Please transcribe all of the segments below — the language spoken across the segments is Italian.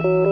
Thank you.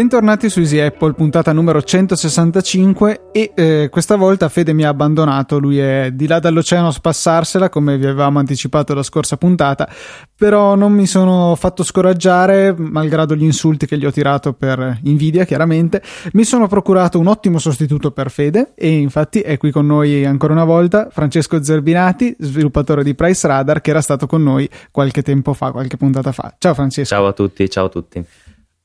Bentornati su Easy Apple, puntata numero 165 e eh, questa volta Fede mi ha abbandonato, lui è di là dall'oceano a spassarsela come vi avevamo anticipato la scorsa puntata, però non mi sono fatto scoraggiare, malgrado gli insulti che gli ho tirato per invidia chiaramente, mi sono procurato un ottimo sostituto per Fede e infatti è qui con noi ancora una volta Francesco Zerbinati, sviluppatore di Price Radar che era stato con noi qualche tempo fa, qualche puntata fa. Ciao Francesco. Ciao a tutti, ciao a tutti.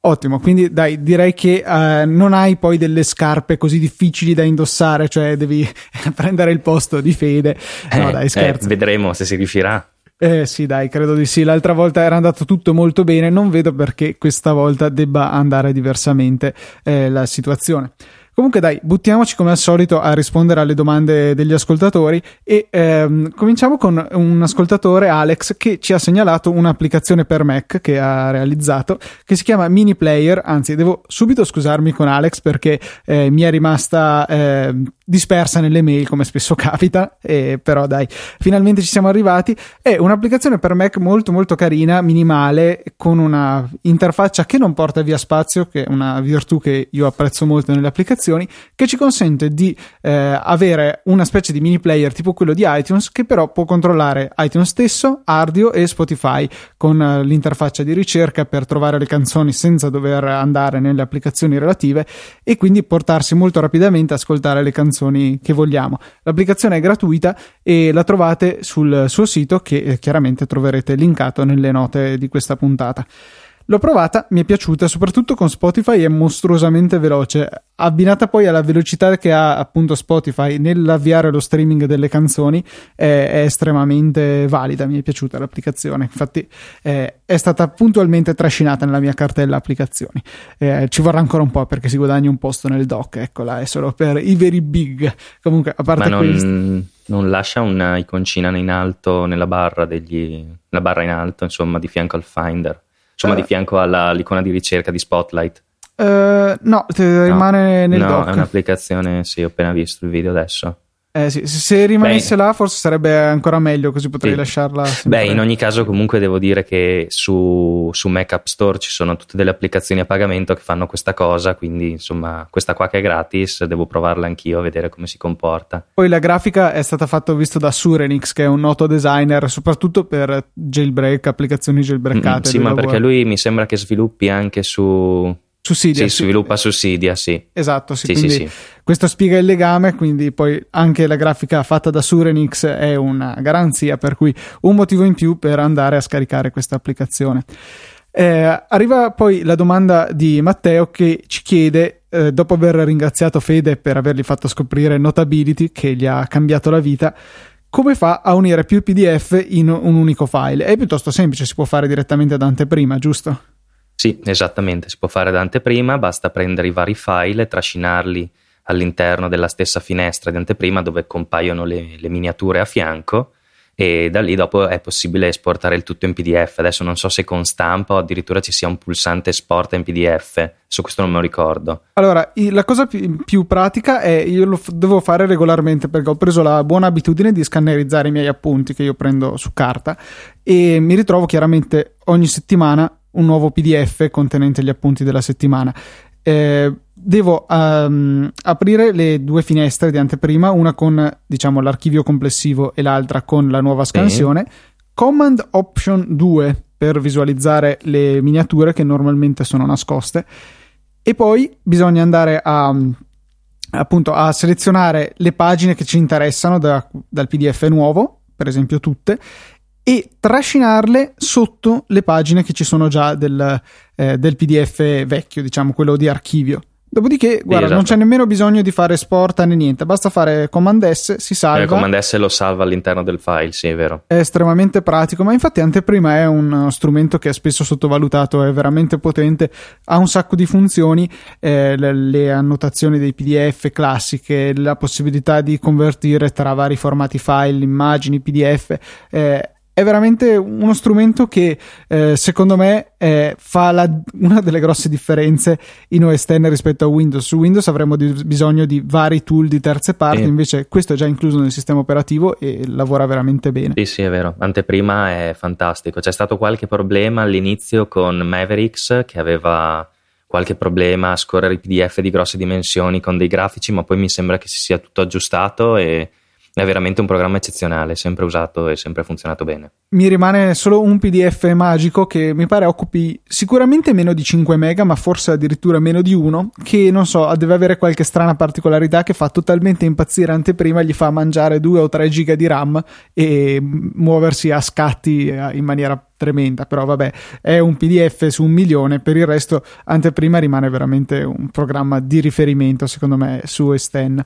Ottimo, quindi dai, direi che uh, non hai poi delle scarpe così difficili da indossare, cioè devi prendere il posto di Fede. No, eh, dai, scherzo. Eh, vedremo se si riuscirà. Eh sì, dai, credo di sì. L'altra volta era andato tutto molto bene, non vedo perché questa volta debba andare diversamente eh, la situazione. Comunque dai, buttiamoci come al solito a rispondere alle domande degli ascoltatori e ehm, cominciamo con un ascoltatore, Alex, che ci ha segnalato un'applicazione per Mac che ha realizzato che si chiama Mini Player, anzi devo subito scusarmi con Alex perché eh, mi è rimasta eh, dispersa nelle mail come spesso capita, eh, però dai, finalmente ci siamo arrivati. È un'applicazione per Mac molto molto carina, minimale, con una interfaccia che non porta via spazio, che è una virtù che io apprezzo molto nelle applicazioni che ci consente di eh, avere una specie di mini player tipo quello di iTunes che però può controllare iTunes stesso, Ardio e Spotify con eh, l'interfaccia di ricerca per trovare le canzoni senza dover andare nelle applicazioni relative e quindi portarsi molto rapidamente a ascoltare le canzoni che vogliamo. L'applicazione è gratuita e la trovate sul suo sito che eh, chiaramente troverete linkato nelle note di questa puntata. L'ho provata, mi è piaciuta, soprattutto con Spotify è mostruosamente veloce. Abbinata poi alla velocità che ha appunto Spotify nell'avviare lo streaming delle canzoni, è, è estremamente valida. Mi è piaciuta l'applicazione. Infatti, eh, è stata puntualmente trascinata nella mia cartella applicazioni. Eh, ci vorrà ancora un po' perché si guadagna un posto nel dock. Eccola, è solo per i very big. Comunque, a parte Ma non, questo. Non lascia una iconcina in alto nella barra degli. la barra in alto, insomma, di fianco al Finder insomma uh, di fianco all'icona di ricerca di Spotlight. Uh, no, rimane nel no, dock. è un'applicazione, sì, ho appena visto il video adesso. Eh sì, se rimanesse Beh, là forse sarebbe ancora meglio, così potrei sì. lasciarla. Sempre. Beh, in ogni caso comunque devo dire che su, su Mac App Store ci sono tutte delle applicazioni a pagamento che fanno questa cosa, quindi insomma questa qua che è gratis devo provarla anch'io a vedere come si comporta. Poi la grafica è stata fatta, ho visto, da Surenix che è un noto designer, soprattutto per jailbreak, applicazioni jailbreakate. Mm, sì, ma perché lui mi sembra che sviluppi anche su su Cydia. Sì, sviluppa su Cydia, sì. Esatto, sì, sì, sì, questo spiega il legame, quindi poi anche la grafica fatta da Surenix è una garanzia, per cui un motivo in più per andare a scaricare questa applicazione. Eh, arriva poi la domanda di Matteo che ci chiede, eh, dopo aver ringraziato Fede per avergli fatto scoprire Notability, che gli ha cambiato la vita, come fa a unire più PDF in un unico file? È piuttosto semplice, si può fare direttamente da anteprima, giusto? Sì, esattamente, si può fare da anteprima, basta prendere i vari file e trascinarli all'interno della stessa finestra di anteprima dove compaiono le, le miniature a fianco e da lì dopo è possibile esportare il tutto in PDF. Adesso non so se con stampa o addirittura ci sia un pulsante esporta in PDF, su questo non me lo ricordo. Allora, la cosa più, pratica è io lo devo fare regolarmente perché ho preso la buona abitudine di scannerizzare i miei appunti che io prendo su carta e mi ritrovo chiaramente ogni settimana un nuovo PDF contenente gli appunti della settimana. Eh, devo um, aprire le due finestre di anteprima, una con diciamo l'archivio complessivo e l'altra con la nuova scansione. Mm. Command Option 2 per visualizzare le miniature che normalmente sono nascoste. E poi bisogna andare a appunto a selezionare le pagine che ci interessano da, dal PDF nuovo, per esempio tutte, e trascinarle sotto le pagine che ci sono già del, eh, del PDF vecchio, diciamo quello di archivio. Dopodiché, guarda, esatto. non c'è nemmeno bisogno di fare sport né niente, basta fare Command S, si salva. Eh, Command S lo salva all'interno del file, sì, è vero. È estremamente pratico, ma infatti Anteprima è un strumento che è spesso sottovalutato, è veramente potente, ha un sacco di funzioni, eh, le, le, annotazioni dei PDF classiche, la possibilità di convertire tra vari formati file, immagini, PDF, eh, è veramente uno strumento che eh, secondo me eh, fa la, una delle grosse differenze in OS X rispetto a Windows. Su Windows avremo di, bisogno di vari tool di terze parti, eh. invece questo è già incluso nel sistema operativo e lavora veramente bene. Sì, sì, è vero. Anteprima è fantastico. C'è stato qualche problema all'inizio con Mavericks che aveva qualche problema a scorrere i PDF di grosse dimensioni con dei grafici, ma poi mi sembra che si sia tutto aggiustato e è veramente un programma eccezionale, sempre usato e sempre funzionato bene. Mi rimane solo un PDF magico che mi pare occupi sicuramente meno di 5 mega, ma forse addirittura meno di 1, che non so, deve avere qualche strana particolarità che fa totalmente impazzire anteprima, gli fa mangiare 2 o 3 giga di RAM e muoversi a scatti eh, in maniera tremenda, però vabbè, è un PDF su un milione, per il resto anteprima rimane veramente un programma di riferimento secondo me su Esten.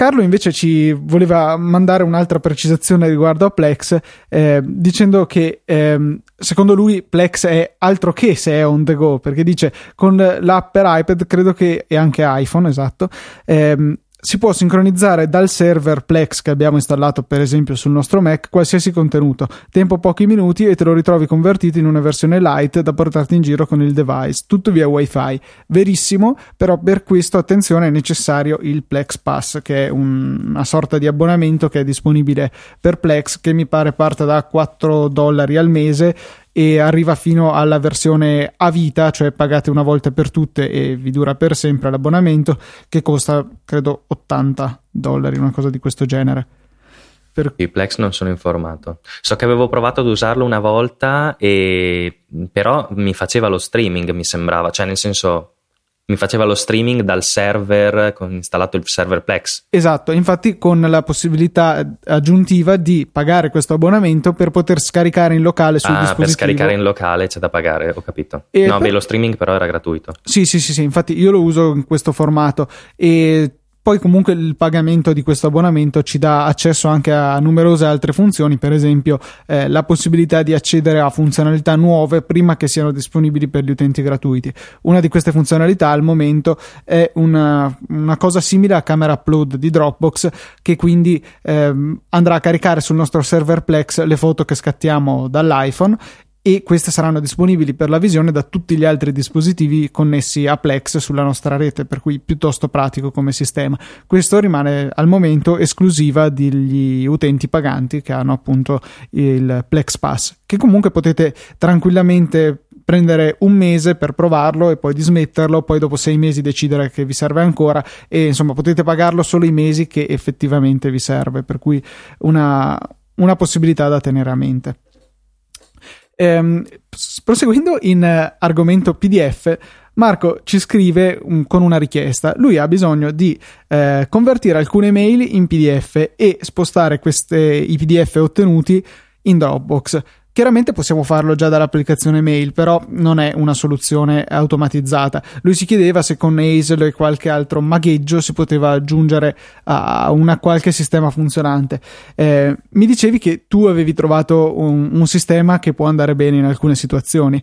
Carlo invece ci voleva mandare un'altra precisazione riguardo a Plex, eh, dicendo che eh, secondo lui Plex è altro che se è on the go, perché dice con l'app per iPad, credo che e anche iPhone, esatto, ehm, si può sincronizzare dal server Plex che abbiamo installato per esempio sul nostro Mac qualsiasi contenuto, tempo pochi minuti e te lo ritrovi convertito in una versione light da portarti in giro con il device, tutto via wifi. Verissimo, però per questo attenzione è necessario il Plex Pass che è un, una sorta di abbonamento che è disponibile per Plex che mi pare parte da 4 dollari al mese e arriva fino alla versione a vita, cioè pagate una volta per tutte e vi dura per sempre l'abbonamento, che costa credo 80 dollari, una cosa di questo genere. Per... I Plex non sono informato. So che avevo provato ad usarlo una volta, e... però mi faceva lo streaming, mi sembrava, cioè nel senso mi faceva lo streaming dal server con installato il server Plex. Esatto, infatti con la possibilità aggiuntiva di pagare questo abbonamento per poter scaricare in locale sul ah, dispositivo. per scaricare in locale c'è da pagare, ho capito. E no, per... beh, lo streaming però era gratuito. Sì, sì, sì, sì, infatti io lo uso in questo formato e poi comunque il pagamento di questo abbonamento ci dà accesso anche a numerose altre funzioni, per esempio eh, la possibilità di accedere a funzionalità nuove prima che siano disponibili per gli utenti gratuiti. Una di queste funzionalità al momento è una, una cosa simile a Camera Upload di Dropbox che quindi ehm, andrà a caricare sul nostro server Plex le foto che scattiamo dall'iPhone e queste saranno disponibili per la visione da tutti gli altri dispositivi connessi a Plex sulla nostra rete, per cui piuttosto pratico come sistema. Questo rimane al momento esclusiva degli utenti paganti che hanno appunto il Plex Pass, che comunque potete tranquillamente prendere un mese per provarlo e poi dismetterlo, poi dopo sei mesi decidere che vi serve ancora e insomma potete pagarlo solo i mesi che effettivamente vi serve, per cui una, una possibilità da tenere a mente. Ehm, proseguendo in uh, argomento PDF, Marco ci scrive um, con una richiesta. Lui ha bisogno di eh, convertire alcune mail in PDF e spostare queste, i PDF ottenuti in Dropbox. Chiaramente possiamo farlo già dall'applicazione mail, però non è una soluzione automatizzata. Lui si chiedeva se con Hazel e qualche altro magheggio si poteva aggiungere a una qualche sistema funzionante. Eh, mi dicevi che tu avevi trovato un, un sistema che può andare bene in alcune situazioni.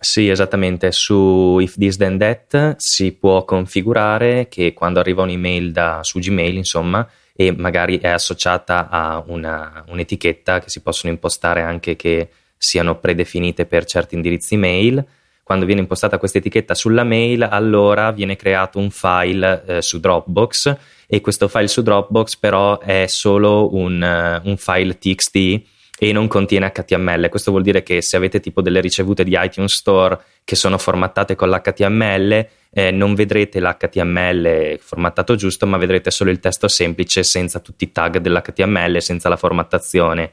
Sì, esattamente. Su If This Then That si può configurare che quando arriva un'email da, su Gmail, insomma, e magari è associata a una, un'etichetta che si possono impostare anche che siano predefinite per certi indirizzi mail. Quando viene impostata questa etichetta sulla mail, allora viene creato un file eh, su Dropbox e questo file su Dropbox però è solo un, uh, un file TXT e non contiene HTML. Questo vuol dire che se avete tipo delle ricevute di iTunes Store che sono formattate con l'HTML, eh, non vedrete l'HTML formattato giusto, ma vedrete solo il testo semplice senza tutti i tag dell'HTML, senza la formattazione.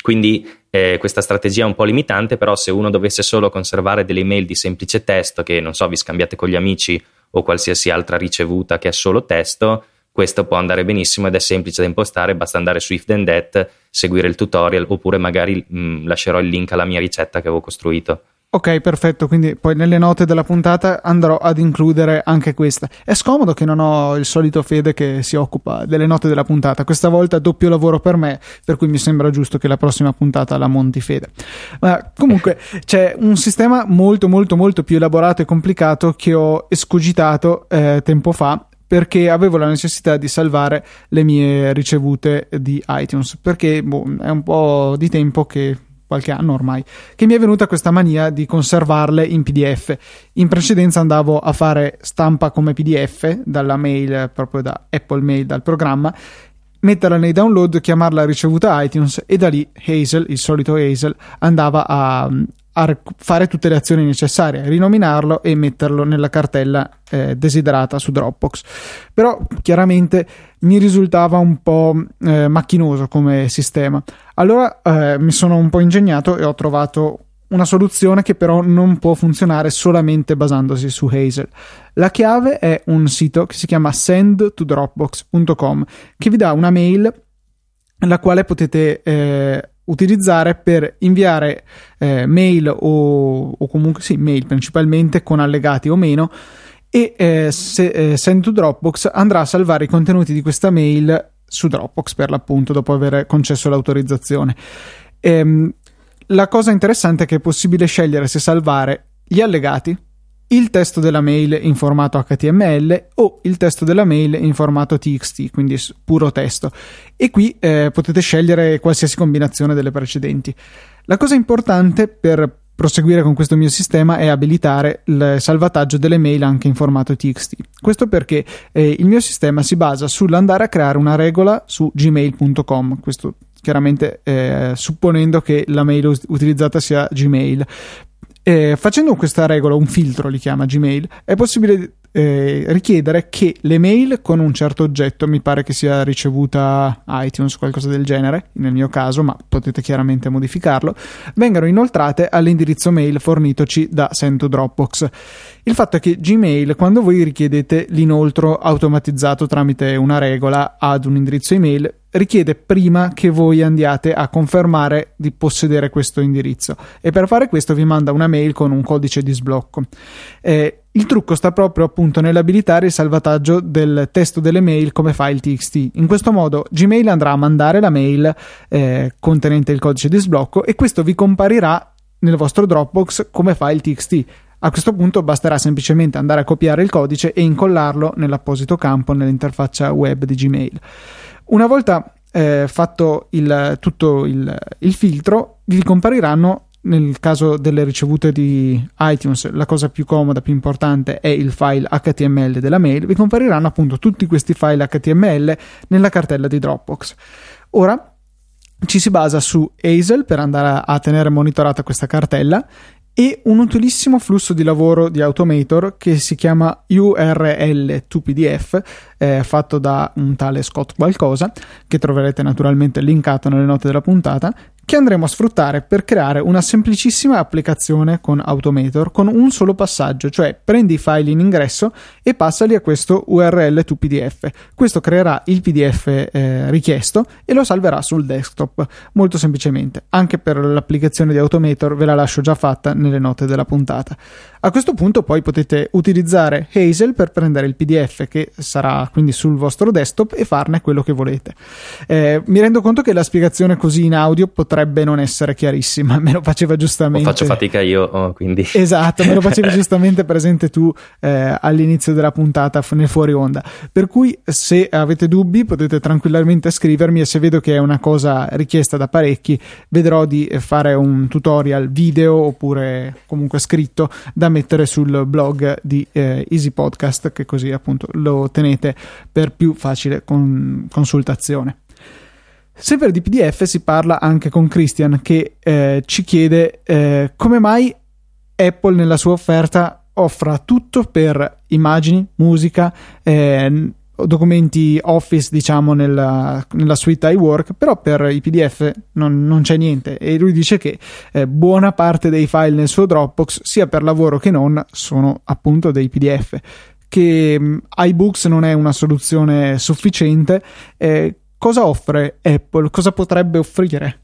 Quindi eh, questa strategia è un po' limitante, però se uno dovesse solo conservare delle email di semplice testo che non so, vi scambiate con gli amici o qualsiasi altra ricevuta che è solo testo, questo può andare benissimo ed è semplice da impostare, basta andare su If Then That, seguire il tutorial oppure magari mh, mm, lascerò il link alla mia ricetta che avevo costruito. Ok, perfetto, quindi poi nelle note della puntata andrò ad includere anche questa. È scomodo che non ho il solito Fede che si occupa delle note della puntata, questa volta doppio lavoro per me, per cui mi sembra giusto che la prossima puntata la monti Fede. Ma comunque c'è un sistema molto molto molto più elaborato e complicato che ho escogitato eh, tempo fa perché avevo la necessità di salvare le mie ricevute di iTunes perché boh, è un po' di tempo che qualche anno ormai, che mi è venuta questa mania di conservarle in PDF. In precedenza andavo a fare stampa come PDF dalla mail, proprio da Apple Mail, dal programma, metterla nei download, chiamarla ricevuta iTunes e da lì Hazel, il solito Hazel, andava a, a fare tutte le azioni necessarie, rinominarlo e metterlo nella cartella eh, desiderata su Dropbox. Però chiaramente mi risultava un po' eh, macchinoso come sistema. Allora eh, mi sono un po' ingegnato e ho trovato una soluzione che però non può funzionare solamente basandosi su Hazel. La chiave è un sito che si chiama sendtodropbox.com che vi dà una mail la quale potete eh, utilizzare per inviare eh, mail o, o, comunque sì, mail principalmente con allegati o meno e eh, se, eh, Send to Dropbox andrà a salvare i contenuti di questa mail su Dropbox per l'appunto dopo aver concesso l'autorizzazione. Ehm, la cosa interessante è che è possibile scegliere se salvare gli allegati il testo della mail in formato HTML o il testo della mail in formato TXT, quindi puro testo. E qui eh, potete scegliere qualsiasi combinazione delle precedenti. La cosa importante per proseguire con questo mio sistema è abilitare il salvataggio delle mail anche in formato TXT. Questo perché eh, il mio sistema si basa sull'andare a creare una regola su gmail.com. Questo chiaramente eh, supponendo che la mail utilizzata sia Gmail. Eh, facendo questa regola, un filtro li chiama Gmail, è possibile eh, richiedere che le mail con un certo oggetto, mi pare che sia ricevuta iTunes o qualcosa del genere, nel mio caso, ma potete chiaramente modificarlo, vengano inoltrate all'indirizzo mail fornitoci da Sento Dropbox. Il fatto è che Gmail, quando voi richiedete l'inoltro automatizzato tramite una regola ad un indirizzo email, richiede prima che voi andiate a confermare di possedere questo indirizzo e per fare questo vi manda una mail con un codice di sblocco. Eh, il trucco sta proprio appunto nell'abilitare il salvataggio del testo delle mail come file TXT. In questo modo Gmail andrà a mandare la mail eh, contenente il codice di sblocco e questo vi comparirà nel vostro Dropbox come file TXT. A questo punto basterà semplicemente andare a copiare il codice e incollarlo nell'apposito campo nell'interfaccia web di Gmail. Una volta eh, fatto il, tutto il, il filtro, vi compariranno nel caso delle ricevute di iTunes, la cosa più comoda, più importante è il file HTML della mail, vi compariranno appunto tutti questi file HTML nella cartella di Dropbox. Ora ci si basa su Hazel per andare a tenere monitorata questa cartella e un utilissimo flusso di lavoro di Automator che si chiama URL to PDF eh, fatto da un tale Scott qualcosa che troverete naturalmente linkato nelle note della puntata che andremo a sfruttare per creare una semplicissima applicazione con Automator con un solo passaggio, cioè prendi i file in ingresso e passali a questo URL to PDF. Questo creerà il PDF eh, richiesto e lo salverà sul desktop, molto semplicemente. Anche per l'applicazione di Automator ve la lascio già fatta nelle note della puntata. A questo punto poi potete utilizzare Hazel per prendere il PDF che sarà quindi sul vostro desktop e farne quello che volete. Eh, mi rendo conto che la spiegazione così in audio potrebbe non essere chiarissima, me lo faceva giustamente. Lo faccio fatica io, oh, quindi. Esatto, me lo facevi giustamente presente tu eh, all'inizio della puntata nel fuori onda. Per cui se avete dubbi potete tranquillamente scrivermi e se vedo che è una cosa richiesta da parecchi, vedrò di fare un tutorial video oppure comunque scritto da mettere sul blog di eh, Easy Podcast, che così appunto lo tenete per più facile con- consultazione. Sempre di PDF si parla anche con Christian che eh, ci chiede eh, come mai Apple nella sua offerta offra tutto per immagini, musica, eh, documenti Office, diciamo, nella, nella suite iWork, però per i PDF non, non c'è niente. E lui dice che eh, buona parte dei file nel suo Dropbox, sia per lavoro che non, sono appunto dei PDF. Che um, iBooks non è una soluzione sufficiente. Eh, cosa offre Apple? Cosa potrebbe offrire?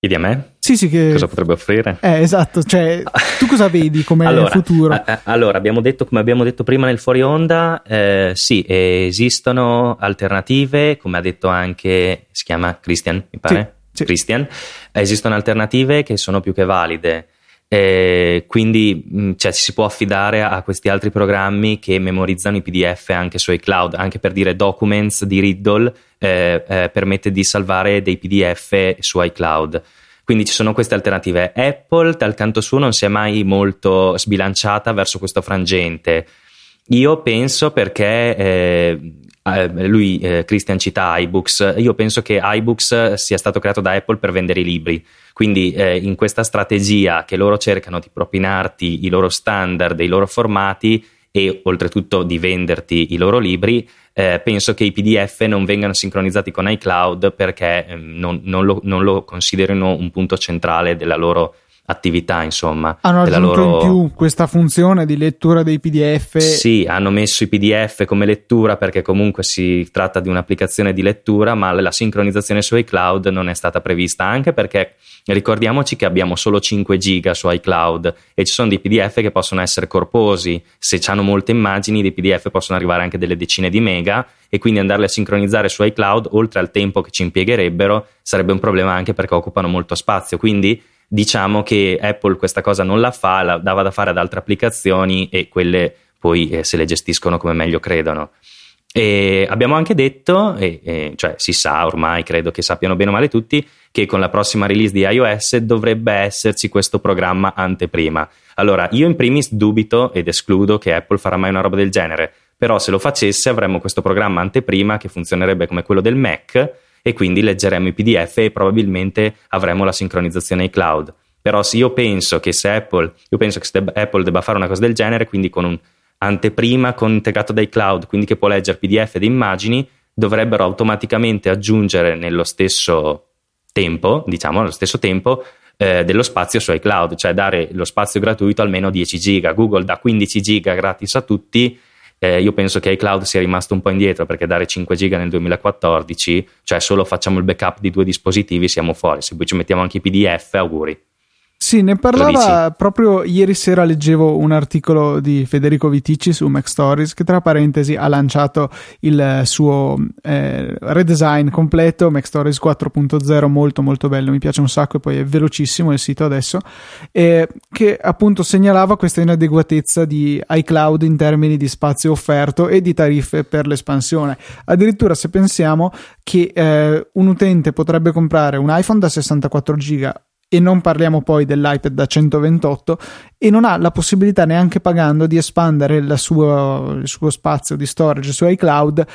Chiedi a me? Sì, sì, che... Cosa potrebbe offrire? Eh, esatto, cioè, tu cosa vedi come allora, futuro? A, a, allora, abbiamo detto, come abbiamo detto prima nel fuori onda, eh, sì, esistono alternative, come ha detto anche, si chiama Christian, mi pare? Sì, sì. Christian, esistono alternative che sono più che valide. Eh, quindi mh, cioè, ci si può affidare a, questi altri programmi che memorizzano i PDF anche su iCloud, anche per dire Documents di Riddle eh, eh, permette di salvare dei PDF su iCloud. Quindi ci sono queste alternative. Apple, dal canto suo, non si è mai molto sbilanciata verso questo frangente. Io penso perché eh, lui, eh, Christian cita iBooks, io penso che iBooks sia stato creato da Apple per vendere i libri, quindi eh, in questa strategia che loro cercano di propinarti i loro standard, i loro formati e oltretutto di venderti i loro libri, eh, penso che i PDF non vengano sincronizzati con iCloud perché eh, non, non, lo, non, lo, considerino un punto centrale della loro attività, insomma. Hanno aggiunto loro... in più questa funzione di lettura dei PDF. Sì, hanno messo i PDF come lettura perché comunque si tratta di un'applicazione di lettura, ma la sincronizzazione su iCloud non è stata prevista anche perché ricordiamoci che abbiamo solo 5 giga su iCloud e ci sono dei PDF che possono essere corposi, se hanno molte immagini dei PDF possono arrivare anche delle decine di mega e quindi andarle a sincronizzare su iCloud oltre al tempo che ci impiegherebbero sarebbe un problema anche perché occupano molto spazio, quindi diciamo che Apple questa cosa non la fa, la dava da fare ad altre applicazioni e quelle poi eh, se le gestiscono come meglio credono. E abbiamo anche detto, e, e, cioè si sa ormai, credo che sappiano bene o male tutti, che con la prossima release di iOS dovrebbe esserci questo programma anteprima. Allora, io in primis dubito ed escludo che Apple farà mai una roba del genere, però se lo facesse avremmo questo programma anteprima che funzionerebbe come quello del Mac e quindi leggeremo i PDF e probabilmente avremo la sincronizzazione ai cloud. Però se io penso che se Apple, penso che se Apple debba fare una cosa del genere, quindi con un anteprima con integrato dai cloud, quindi che può leggere PDF ed immagini, dovrebbero automaticamente aggiungere nello stesso tempo, diciamo, nello stesso tempo, eh, dello spazio su iCloud, cioè dare lo spazio gratuito almeno 10 giga. Google dà 15 giga gratis a tutti eh, io penso che iCloud sia rimasto un po' indietro perché dare 5 giga nel 2014, cioè solo facciamo il backup di due dispositivi, siamo fuori. Se poi ci mettiamo anche i PDF, auguri. Sì, ne parlava proprio ieri sera. Leggevo un articolo di Federico Viticci su Mac Stories che, tra parentesi, ha lanciato il suo eh, redesign completo. Mac Stories 4.0, molto molto bello. Mi piace un sacco e poi è velocissimo il sito adesso. Eh, che appunto segnalava questa inadeguatezza di iCloud in termini di spazio offerto e di tariffe per l'espansione. Addirittura, se pensiamo che eh, un utente potrebbe comprare un iPhone da 64 giga e non parliamo poi dell'iPad da 128 e non ha la possibilità neanche pagando di espandere sua, il suo spazio di storage su iCloud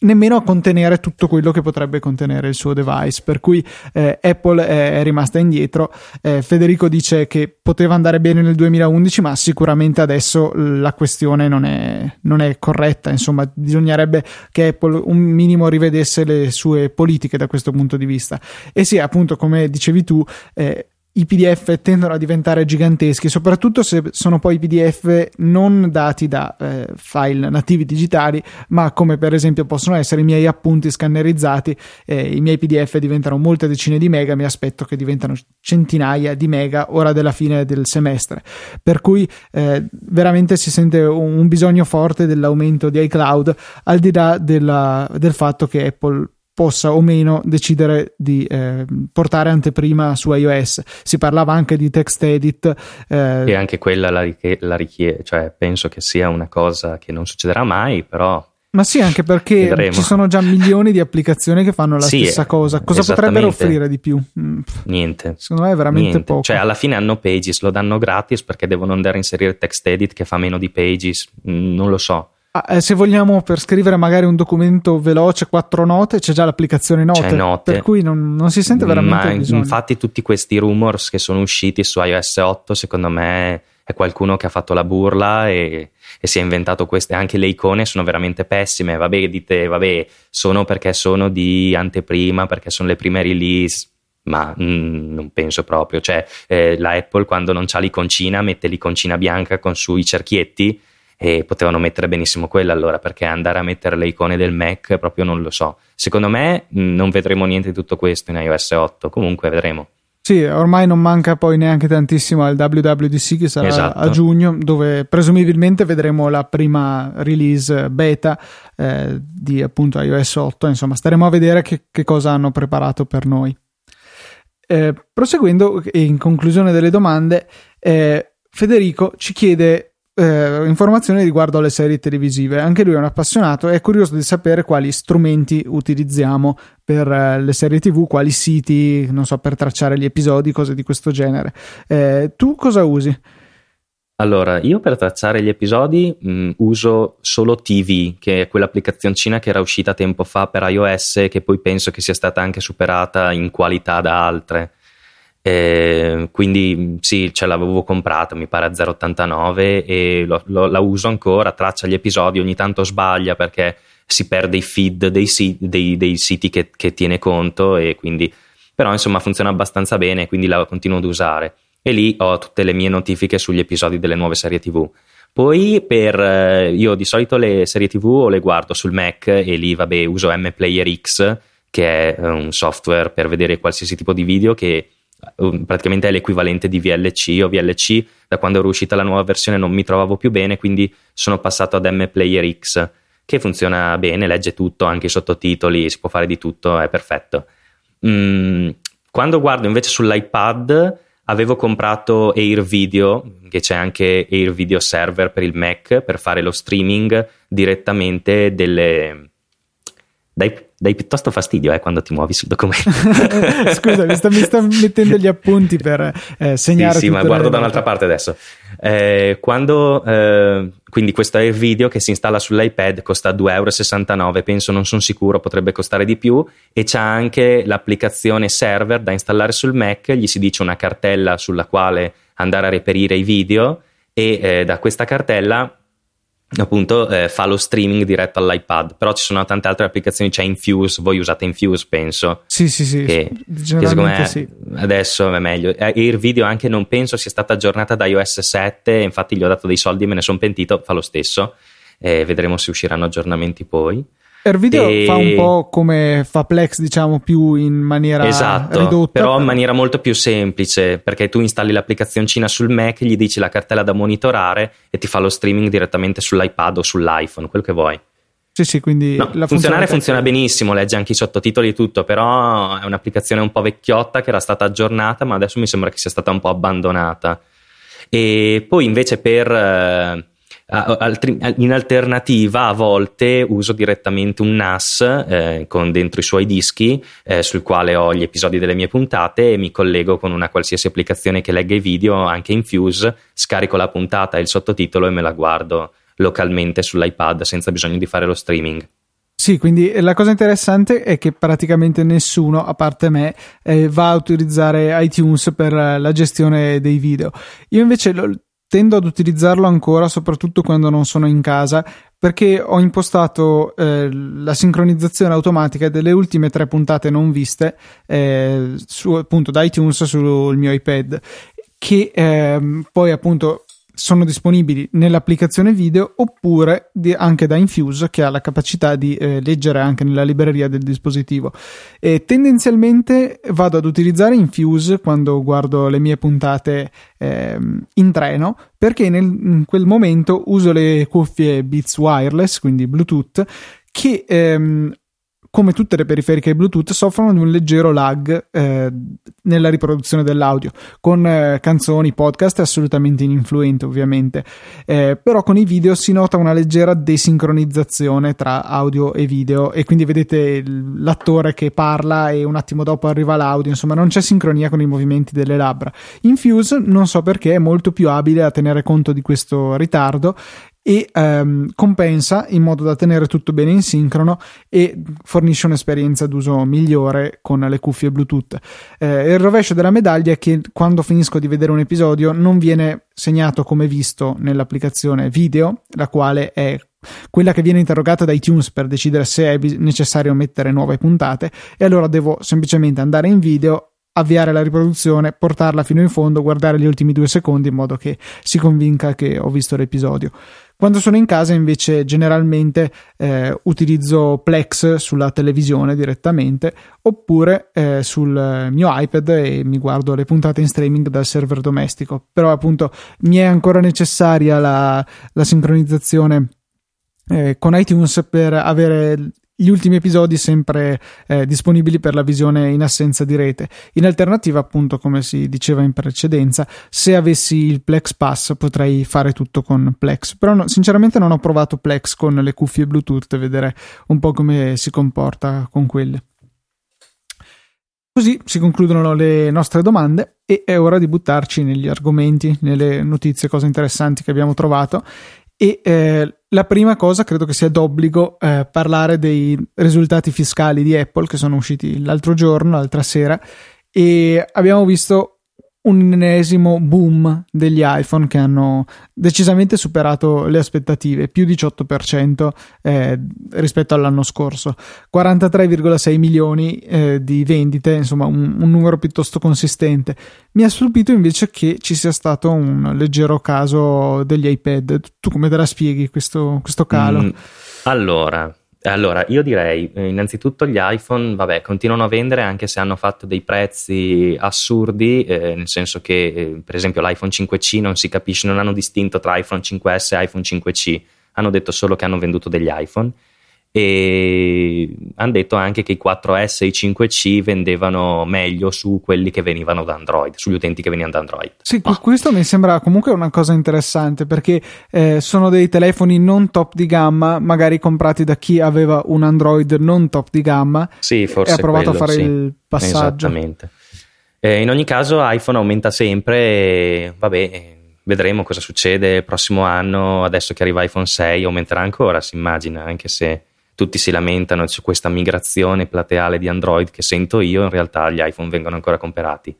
nemmeno a contenere tutto quello che potrebbe contenere il suo device per cui eh, Apple è, è, rimasta indietro. Eh, Federico dice che poteva andare bene nel 2011 ma sicuramente adesso la questione non è, non è corretta. Insomma bisognerebbe che Apple un minimo rivedesse le sue politiche da questo punto di vista. E sì appunto come dicevi tu eh, i PDF tendono a diventare giganteschi, soprattutto se sono poi PDF non dati da eh, file nativi digitali, ma come per esempio possono essere i miei appunti scannerizzati, eh, i miei PDF diventano molte decine di mega, mi aspetto che diventano centinaia di mega ora della fine del semestre. Per cui eh, veramente si sente un, bisogno forte dell'aumento di iCloud, al di là della, del fatto che Apple possa o meno decidere di eh, portare anteprima su iOS. Si parlava anche di text edit. Eh, e anche quella la, la richiede, cioè penso che sia una cosa che non succederà mai, però ma sì, anche perché Vedremo. ci sono già milioni di applicazioni che fanno la sì, stessa cosa. Cosa potrebbero offrire di più? Mm. Niente. Secondo me è veramente Niente. poco. Cioè, alla fine hanno Pages, lo danno gratis perché devono andare a inserire text edit che fa meno di Pages. Mm, non lo so. Ah, eh, se vogliamo per scrivere magari un documento veloce, quattro note, c'è già l'applicazione note, note. per cui non, non, si sente veramente Ma bisogno. Infatti tutti questi rumors che sono usciti su iOS 8 secondo me è qualcuno che ha fatto la burla e, e, si è inventato queste. Anche le icone sono veramente pessime. Vabbè, dite, vabbè, sono perché sono di anteprima, perché sono le prime release. Ma mm, non penso proprio. Cioè, eh, la Apple quando non c'ha l'iconcina mette l'iconcina bianca con sui cerchietti e potevano mettere benissimo quella allora perché andare a mettere le icone del Mac proprio non lo so secondo me mm, non vedremo niente di tutto questo in iOS 8 comunque vedremo sì, ormai non manca poi neanche tantissimo al WWDC che sarà esatto. a giugno, dove presumibilmente vedremo la prima release beta eh, di appunto iOS 8. Insomma, staremo a vedere che, che cosa hanno preparato per noi. Eh, proseguendo in conclusione delle domande, eh, Federico ci chiede eh, informazioni riguardo alle serie televisive. Anche lui è un appassionato e è curioso di sapere quali strumenti utilizziamo per eh, le serie TV, quali siti, non so, per tracciare gli episodi, cose di questo genere. Eh, tu cosa usi? Allora, io per tracciare gli episodi mh, mm, uso solo TV, che è quell'applicazioncina che era uscita tempo fa per iOS che poi penso che sia stata anche superata in qualità da altre. Eh, quindi sì, ce l'avevo comprata, mi pare a 0,89 e lo, lo, la uso ancora, traccia gli episodi, ogni tanto sbaglia perché si perde i feed dei, dei, dei siti che, che, tiene conto e quindi però insomma funziona abbastanza bene, quindi la continuo ad usare e lì ho tutte le mie notifiche sugli episodi delle nuove serie TV. Poi per eh, io di solito le serie TV le guardo sul Mac e lì vabbè uso MPlayer X che è un software per vedere qualsiasi tipo di video che praticamente è l'equivalente di VLC o VLC da quando ero uscita la nuova versione non mi trovavo più bene quindi sono passato ad M Player X che funziona bene legge tutto anche i sottotitoli si può fare di tutto è perfetto. Mm, quando guardo invece sull'iPad avevo comprato Air Video che c'è anche Air Video Server per il Mac per fare lo streaming direttamente delle dai dai piuttosto fastidio eh, quando ti muovi sul documento. Scusa, mi sta, mi sta, mettendo gli appunti per eh, segnare. Sì, sì ma guardo da un'altra parte adesso. Eh, quando, eh, quindi questo è il video che si installa sull'iPad, costa 2,69 euro, penso, non sono sicuro, potrebbe costare di più, e c'ha anche l'applicazione server da installare sul Mac, gli si dice una cartella sulla quale andare a reperire i video e eh, da questa cartella appunto eh, fa lo streaming diretto all'iPad. Però ci sono tante altre applicazioni c'è Infuse voi usate Infuse penso. Sì sì sì che, che secondo me sì. adesso è meglio. Eh, Air Video anche non penso sia stata aggiornata da iOS 7 infatti gli ho dato dei soldi e me ne sono pentito fa lo stesso. Eh, vedremo se usciranno aggiornamenti poi AirVideo e... fa un po' come fa Plex, diciamo, più in maniera esatto, ridotta. Però in maniera molto più semplice, perché tu installi l'applicazioncina sul Mac, gli dici la cartella da monitorare e ti fa lo streaming direttamente sull'iPad o sull'iPhone, quello che vuoi. Sì, sì, quindi no, funzionare funziona benissimo, legge anche i sottotitoli e tutto, però è un'applicazione un po' vecchiotta che era stata aggiornata, ma adesso mi sembra che sia stata un po' abbandonata. E poi invece per eh, in alternativa, a volte uso direttamente un NAS eh, con dentro i suoi dischi eh, sul quale ho gli episodi delle mie puntate e mi collego con una qualsiasi applicazione che legga i video, anche in Fuse, scarico la puntata e il sottotitolo e me la guardo localmente sull'iPad senza bisogno di fare lo streaming. Sì, quindi la cosa interessante è che praticamente nessuno, a parte me, eh, va a utilizzare iTunes per la gestione dei video. Io invece lo, tendo ad utilizzarlo ancora, soprattutto quando non sono in casa, perché ho impostato eh, la sincronizzazione automatica delle ultime tre puntate non viste eh, su, appunto da iTunes sul mio iPad che eh, poi appunto sono disponibili nell'applicazione video oppure di, anche da Infuse che ha la capacità di eh, leggere anche nella libreria del dispositivo. E tendenzialmente vado ad utilizzare Infuse quando guardo le mie puntate eh, in treno perché nel, in quel momento uso le cuffie Beats Wireless, quindi Bluetooth, che ehm, come tutte le periferiche Bluetooth, soffrono di un leggero lag eh, nella riproduzione dell'audio. Con eh, canzoni, podcast assolutamente ininfluente, ovviamente, eh, però con i video si nota una leggera desincronizzazione tra audio e video, e quindi vedete l'attore che parla e un attimo dopo arriva l'audio, insomma, non c'è sincronia con i movimenti delle labbra. Infuse, non so perché, è molto più abile a tenere conto di questo ritardo e ehm, compensa in modo da tenere tutto bene in sincrono e fornisce un'esperienza d'uso migliore con le cuffie Bluetooth. Eh, il rovescio della medaglia è che quando finisco di vedere un episodio non viene segnato come visto nell'applicazione video, la quale è quella che viene interrogata da iTunes per decidere se è necessario mettere nuove puntate e allora devo semplicemente andare in video avviare la riproduzione, portarla fino in fondo, guardare gli ultimi due secondi in modo che si convinca che ho visto l'episodio. Quando sono in casa invece generalmente eh, utilizzo Plex sulla televisione direttamente oppure eh, sul mio iPad e mi guardo le puntate in streaming dal server domestico. Però appunto mi è ancora necessaria la, la sincronizzazione eh, con iTunes per avere gli ultimi episodi sempre eh, disponibili per la visione in assenza di rete. In alternativa, appunto, come si diceva in precedenza, se avessi il Plex Pass potrei fare tutto con Plex. Però no, sinceramente non ho provato Plex con le cuffie Bluetooth vedere un po' come si comporta con quelle. Così si concludono le nostre domande e è ora di buttarci negli argomenti, nelle notizie, cose interessanti che abbiamo trovato. E eh, la prima cosa credo che sia d'obbligo eh, parlare dei risultati fiscali di Apple che sono usciti l'altro giorno, l'altra sera, e abbiamo visto un ennesimo boom degli iPhone che hanno decisamente superato le aspettative, più 18% eh, rispetto all'anno scorso, 43,6 milioni eh, di vendite, insomma un, un, numero piuttosto consistente. Mi ha stupito invece che ci sia stato un leggero caso degli iPad. Tu come te la spieghi questo, questo calo? Mm, allora, allora, io direi eh, innanzitutto gli iPhone, vabbè, continuano a vendere anche se hanno fatto dei prezzi assurdi, eh, nel senso che eh, per esempio l'iPhone 5C non si capisce, non hanno distinto tra iPhone 5S e iPhone 5C, hanno detto solo che hanno venduto degli iPhone e hanno detto anche che i 4S e i 5C vendevano meglio su quelli che venivano da Android, sugli utenti che venivano da Android. Sì, oh. questo mi sembra comunque una cosa interessante perché eh, sono dei telefoni non top di gamma, magari comprati da chi aveva un Android non top di gamma sì, forse e ha provato quello, a fare sì. il passaggio. Esattamente. Eh, in ogni caso iPhone aumenta sempre e vabbè vedremo cosa succede il prossimo anno, adesso che arriva iPhone 6 aumenterà ancora, si immagina, anche se tutti si lamentano su questa migrazione plateale di Android che sento io, in realtà gli iPhone vengono ancora comprati.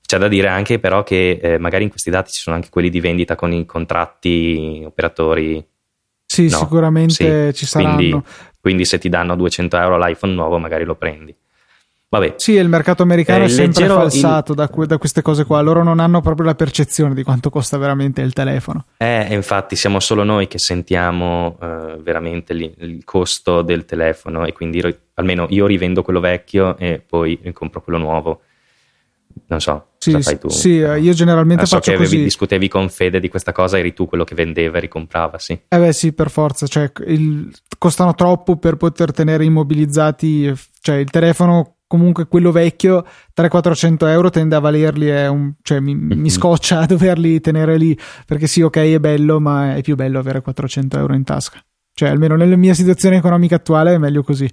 C'è da dire anche però che eh, magari in questi dati ci sono anche quelli di vendita con i contratti operatori. Sì, no, sicuramente sì. ci saranno. Quindi, quindi se ti danno 200 euro l'iPhone nuovo magari lo prendi. Vabbè. Sì, il mercato americano eh, è sempre falsato il... da, da, queste cose qua. Loro non hanno proprio la percezione di quanto costa veramente il telefono. Eh, infatti, siamo solo noi che sentiamo uh, veramente li, il costo del telefono e quindi almeno io rivendo quello vecchio e poi compro quello nuovo. Non so, sì, cosa fai tu? Sì, eh, io generalmente so faccio che così. discutevi con Fede di questa cosa, eri tu quello che vendeva e ricomprava, sì. Eh beh, sì, per forza, cioè il, costano troppo per poter tenere immobilizzati, cioè il telefono comunque quello vecchio 300-400 euro tende a valerli un, cioè mi, mi, scoccia a doverli tenere lì perché sì ok è bello ma è più bello avere 400 euro in tasca. Cioè almeno nella mia situazione economica attuale è meglio così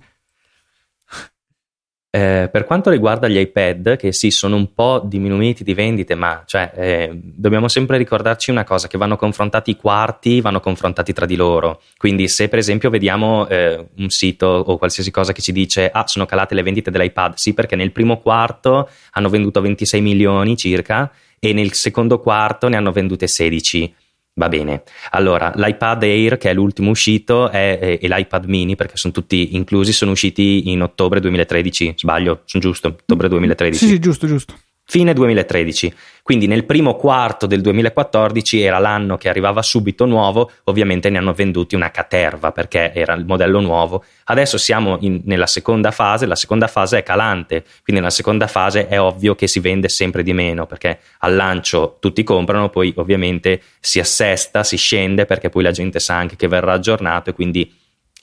eh, per quanto riguarda gli iPad, che sì, sono un po' diminuiti di vendite, ma cioè, eh, dobbiamo sempre ricordarci una cosa, che vanno confrontati i quarti, vanno confrontati tra di loro. Quindi se per esempio vediamo eh, un sito o qualsiasi cosa che ci dice, ah, sono calate le vendite dell'iPad, sì, perché nel primo quarto hanno venduto 26 milioni circa e nel secondo quarto ne hanno vendute 16 Va bene, allora l'iPad Air che è l'ultimo uscito è, è, e l'iPad mini perché sono tutti inclusi, sono usciti in ottobre 2013, sbaglio, sono giusto, ottobre 2013. Sì, sì, giusto, giusto fine 2013. Quindi nel primo quarto del 2014 era l'anno che arrivava subito nuovo, ovviamente ne hanno venduti una caterva perché era il modello nuovo. Adesso siamo in, nella seconda fase, la seconda fase è calante, quindi nella seconda fase è ovvio che si vende sempre di meno perché al lancio tutti comprano, poi ovviamente si assesta, si scende perché poi la gente sa anche che verrà aggiornato e quindi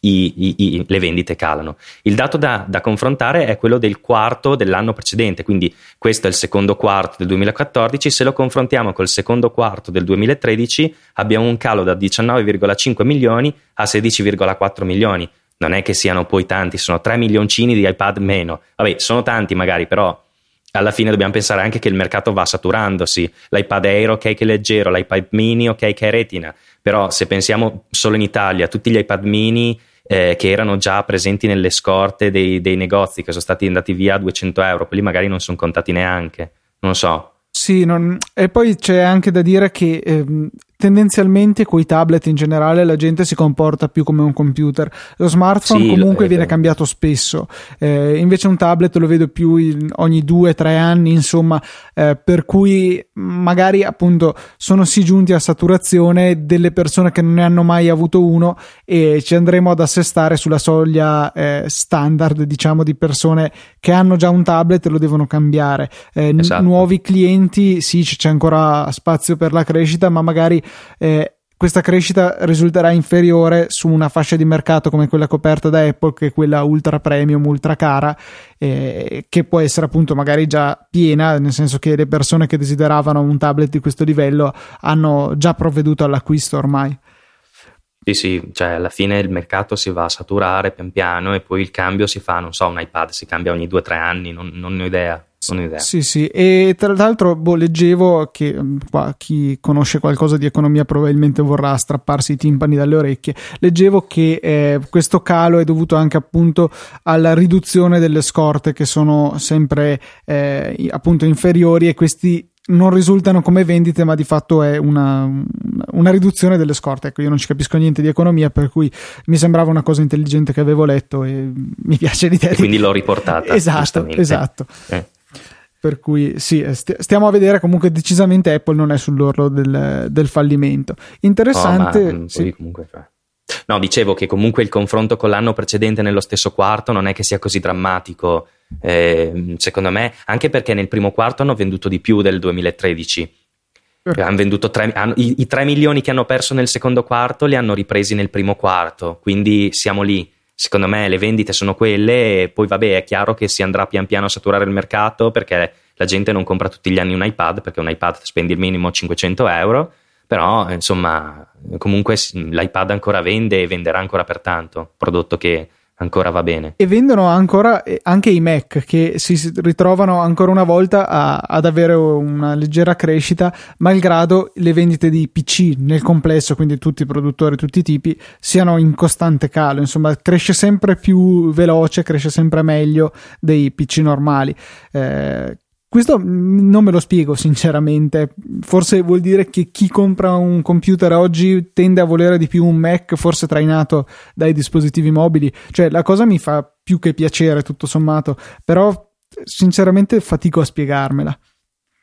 i, i, le vendite calano. Il dato da, da, confrontare è quello del quarto dell'anno precedente, quindi questo è il secondo quarto del 2014, se lo confrontiamo col secondo quarto del 2013 abbiamo un calo da 19,5 milioni a 16,4 milioni. Non è che siano poi tanti, sono 3 milioncini di iPad meno. Vabbè, sono tanti magari, però alla fine dobbiamo pensare anche che il mercato va saturandosi. L'iPad Air, ok, che è leggero, l'iPad mini, ok, che è retina. Però se pensiamo solo in Italia, tutti gli iPad mini eh, che erano già presenti nelle scorte dei, dei, negozi che sono stati andati via a 200 euro, quelli magari non sono contati neanche, non so. Sì, non... e poi c'è anche da dire che ehm, tendenzialmente con i tablet in generale la gente si comporta più come un computer. Lo smartphone sì, comunque viene cambiato spesso, eh, invece un tablet lo vedo più ogni due o tre anni, insomma, eh, per cui magari appunto sono sì giunti a saturazione delle persone che non ne hanno mai avuto uno e ci andremo ad assestare sulla soglia eh, standard, diciamo, di persone che hanno già un tablet e lo devono cambiare. Eh, esatto. Nuovi clienti, sì, c'è ancora spazio per la crescita, ma magari eh, questa crescita risulterà inferiore su una fascia di mercato come quella coperta da Apple, che è quella ultra premium, ultra cara, eh, che può essere appunto magari già piena, nel senso che le persone che desideravano un tablet di questo livello hanno già provveduto all'acquisto ormai. Sì, sì, cioè alla fine il mercato si va a saturare pian piano e poi il cambio si fa, non so, un iPad si cambia ogni due o tre anni, non, non ne ho idea. Sì, sì, e tra l'altro boh, leggevo che mm, qua, chi conosce qualcosa di economia probabilmente vorrà strapparsi i timpani dalle orecchie. Leggevo che eh, questo calo è dovuto anche appunto alla riduzione delle scorte che sono sempre eh, appunto inferiori e questi non risultano come vendite, ma di fatto è una, una, riduzione delle scorte. Ecco, io non ci capisco niente di economia, per cui mi sembrava una cosa intelligente che avevo letto e mi piace l'idea. E quindi l'ho riportata. Esatto, esatto. Eh. Per cui sì, eh, stiamo a vedere comunque decisamente Apple non è sull'orlo del, del fallimento. Interessante. Oh, ma, sì. comunque, no, dicevo che comunque il confronto con l'anno precedente nello stesso quarto non è che sia così drammatico. Eh, secondo me, anche perché nel primo quarto hanno venduto di più del 2013. Hanno venduto 3, hanno, i, i 3 milioni che hanno perso nel secondo quarto li hanno ripresi nel primo quarto, quindi siamo lì secondo me le vendite sono quelle e poi vabbè è chiaro che si andrà pian piano a saturare il mercato perché la gente non compra tutti gli anni un iPad perché un iPad spendi il minimo 500 euro però insomma comunque l'iPad ancora vende e venderà ancora per tanto prodotto che ancora va bene. E vendono ancora eh, anche i Mac che si ritrovano ancora una volta a, ad avere una leggera crescita, malgrado le vendite di PC nel complesso, quindi tutti i produttori, tutti i tipi, siano in costante calo. Insomma, cresce sempre più veloce, cresce sempre meglio dei PC normali. Eh, questo non me lo spiego sinceramente, forse vuol dire che chi compra un computer oggi tende a volere di più un Mac, forse trainato dai dispositivi mobili, cioè la cosa mi fa più che piacere tutto sommato, però sinceramente fatico a spiegarmela.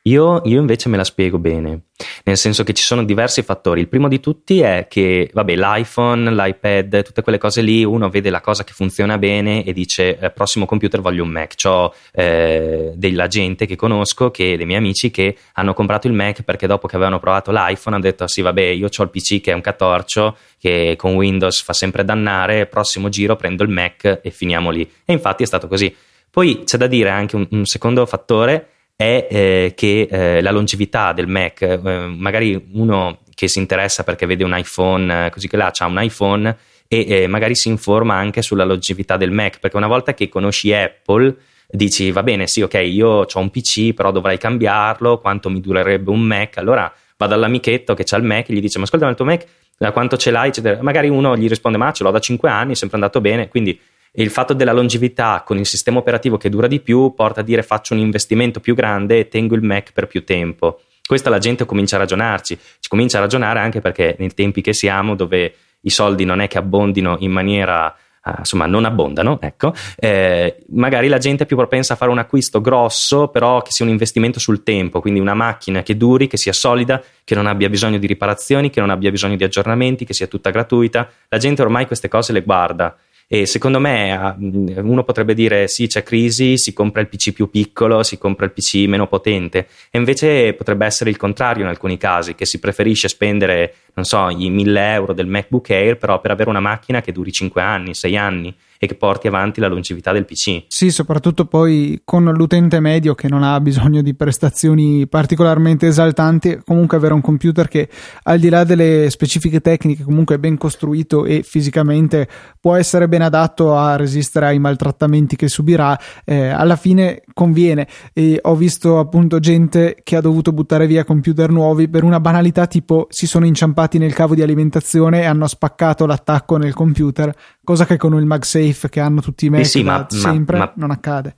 Io, io, invece me la spiego bene, nel senso che ci sono diversi fattori. Il primo di tutti è che, vabbè, l'iPhone, l'iPad, tutte quelle cose lì, uno vede la cosa che funziona bene e dice, eh, prossimo computer voglio un Mac. Ho eh, della gente che conosco, che, dei miei amici, che hanno comprato il Mac perché dopo che avevano provato l'iPhone hanno detto, sì, vabbè, io ho il PC che è un catorcio, che con Windows fa sempre dannare, prossimo giro prendo il Mac e finiamo lì. E infatti è stato così. Poi c'è da dire anche un, un secondo fattore è eh, che eh, la longevità del Mac, eh, magari uno che si interessa perché vede un iPhone, eh, così che là c'ha un iPhone e eh, magari si informa anche sulla longevità del Mac, perché una volta che conosci Apple dici va bene, sì, ok, io ho un PC, però dovrei cambiarlo, quanto mi durerebbe un Mac? Allora vado all'amichetto che ha il Mac e gli dice ma ascolta, ma il tuo Mac da quanto ce l'hai? Eccetera. Magari uno gli risponde ma ce l'ho da 5 anni, è sempre andato bene, quindi e il fatto della longevità con il sistema operativo che dura di più porta a dire faccio un investimento più grande e tengo il Mac per più tempo. Questa la gente comincia a ragionarci, ci comincia a ragionare anche perché nei tempi che siamo dove i soldi non è che abbondino in maniera Uh, insomma non abbondano, ecco, eh, magari la gente è più propensa a fare un acquisto grosso, però che sia un investimento sul tempo, quindi una macchina che duri, che sia solida, che non abbia bisogno di riparazioni, che non abbia bisogno di aggiornamenti, che sia tutta gratuita. La gente ormai queste cose le guarda e secondo me uno potrebbe dire sì, c'è crisi, si compra il PC più piccolo, si compra il PC meno potente. E invece potrebbe essere il contrario in alcuni casi, che si preferisce spendere, non so, i 1000 euro del MacBook Air, però per avere una macchina che duri 5 anni, 6 anni e che porti avanti la longevità del PC. Sì, soprattutto poi con l'utente medio che non ha bisogno di prestazioni particolarmente esaltanti, comunque avere un computer che al di là delle specifiche tecniche comunque è ben costruito e fisicamente può essere ben adatto a resistere ai maltrattamenti che subirà, eh, alla fine conviene. E ho visto appunto gente che ha dovuto buttare via computer nuovi per una banalità tipo si sono inciampati nel cavo di alimentazione e hanno spaccato l'attacco nel computer, cosa che con il MagSafe safe che hanno tutti i Mac sì, sì, ma, sempre ma, non accade.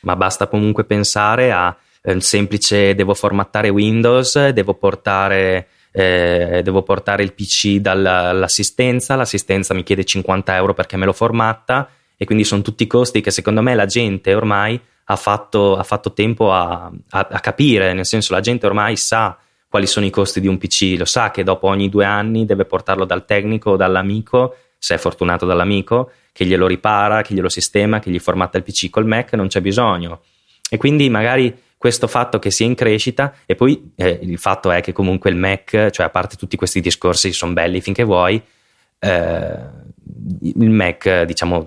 Ma basta comunque pensare a eh, un semplice devo formattare Windows, devo portare, eh, devo portare il PC dall'assistenza, l'assistenza mi chiede 50 euro perché me lo formatta e quindi sono tutti costi che secondo me la gente ormai ha fatto, ha fatto tempo a, a, a capire, nel senso la gente ormai sa quali sono i costi di un PC, lo sa che dopo ogni due anni deve portarlo dal tecnico o dall'amico, se è fortunato dall'amico, che glielo ripara, che glielo sistema, che gli formatta il PC col Mac, non c'è bisogno. E quindi magari questo fatto che sia in crescita e poi eh, il fatto è che comunque il Mac, cioè a parte tutti questi discorsi sono belli finché vuoi, eh, il Mac diciamo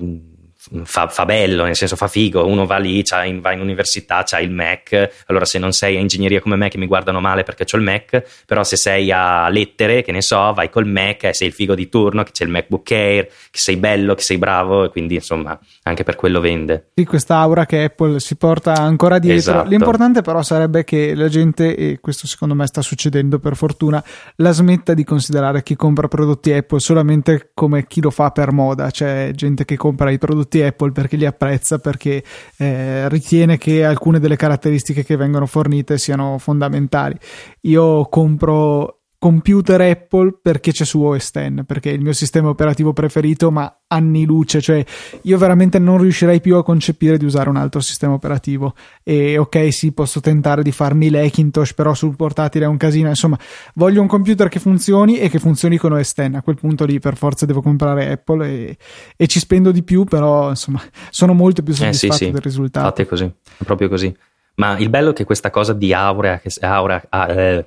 fa, fa, bello, nel senso fa figo, uno va lì, in, va in università, c'ha il Mac, allora se non sei a ingegneria come me che mi guardano male perché ho il Mac, però se sei a lettere, che ne so, vai col Mac e sei il figo di turno, che c'è il MacBook Air, che sei bello, che sei bravo e quindi insomma anche per quello vende. Sì, questa aura che Apple si porta ancora dietro. Esatto. L'importante però sarebbe che la gente, e questo secondo me sta succedendo per fortuna, la smetta di considerare chi compra prodotti Apple solamente come chi lo fa per moda, cioè gente che compra i prodotti prodotti Apple perché li apprezza, perché eh, ritiene che alcune delle caratteristiche che vengono fornite siano fondamentali. Io compro computer Apple perché c'è su OS X, perché è il mio sistema operativo preferito, ma anni luce, cioè io veramente non riuscirei più a concepire di usare un altro sistema operativo. E ok, sì, posso tentare di farmi l'Hackintosh, però sul portatile è un casino. Insomma, voglio un computer che funzioni e che funzioni con OS X. A quel punto lì, per forza, devo comprare Apple e, e ci spendo di più, però insomma, sono molto più soddisfatto eh sì, sì. del risultato. È così, è proprio così. Ma il bello è che questa cosa di Aurea, che, Aurea ah, eh,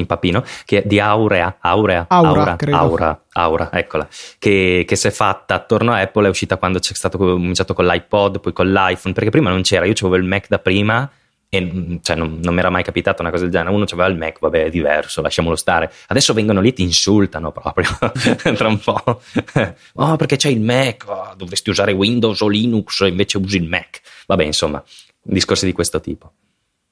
in papino, che è di Aurea, Aurea, Aura, Aura, Aura, Aura, eccola, che, che, si è fatta attorno a Apple, è uscita quando c'è stato cominciato con l'iPod, poi con l'iPhone, perché prima non c'era, io avevo il Mac da prima e mm, cioè, non, non mi era mai capitata una cosa del genere. Uno aveva il Mac, vabbè, è diverso, lasciamolo stare. Adesso vengono lì e ti insultano proprio tra un po'. oh, perché c'è il Mac, oh, dovresti usare Windows o Linux, invece usi il Mac. Vabbè, insomma, discorsi di questo tipo.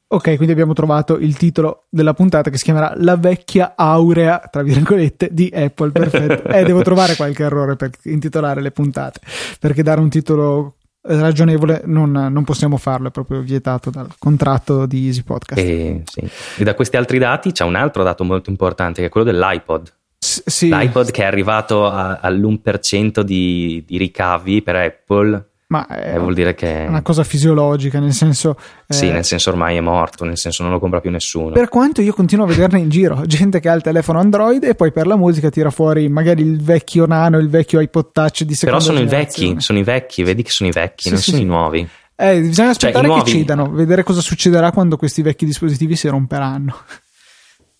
Ok, quindi abbiamo trovato il titolo della puntata che si chiamerà La vecchia aurea, tra virgolette, di Apple. Perfetto. eh, devo trovare qualche errore per intitolare le puntate, perché dare un titolo ragionevole non, non possiamo farlo, è proprio vietato dal contratto di Easy Podcast. E, sì. e da questi altri dati c'è un altro dato molto importante, che è quello dell'iPod. S- sì. L'iPod che è arrivato a, all'1% di, di ricavi per Apple ma eh, vuol dire che è una cosa fisiologica, nel senso. Sì, eh, nel senso ormai è morto, nel senso non lo compra più nessuno. Per quanto io continuo a vederne in giro, gente che ha il telefono Android e poi per la musica tira fuori magari il vecchio nano, il vecchio iPod Touch di seconda Però sono i vecchi, sono i vecchi, vedi che sono i vecchi, sì, non sì, sono sì. i nuovi. Eh, bisogna cioè, aspettare cioè, che nuovi... cidano, vedere cosa succederà quando questi vecchi dispositivi si romperanno.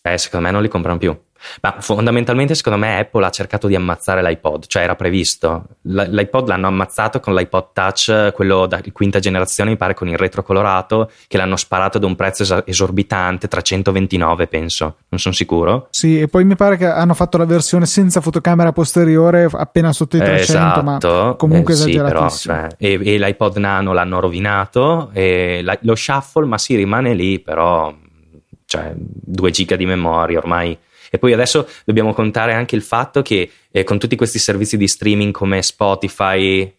Eh, secondo me non li comprano più. Ma fondamentalmente, secondo me, Apple ha cercato di ammazzare l'iPod, cioè era previsto. L'iPod l'hanno ammazzato con l'iPod Touch, quello da quinta generazione, mi pare con il retro colorato, che l'hanno sparato ad un prezzo esorbitante, 329, penso. Non sono sicuro. Sì, e poi mi pare che hanno fatto la versione senza fotocamera posteriore appena sotto i 300, esatto, ma comunque eh, esageratissimo. Sì, però, cioè, e, e, l'iPod Nano l'hanno rovinato, la, lo shuffle, ma sì, rimane lì, però cioè 2 giga di memoria ormai e poi adesso dobbiamo contare anche il fatto che eh, con tutti questi servizi di streaming come Spotify,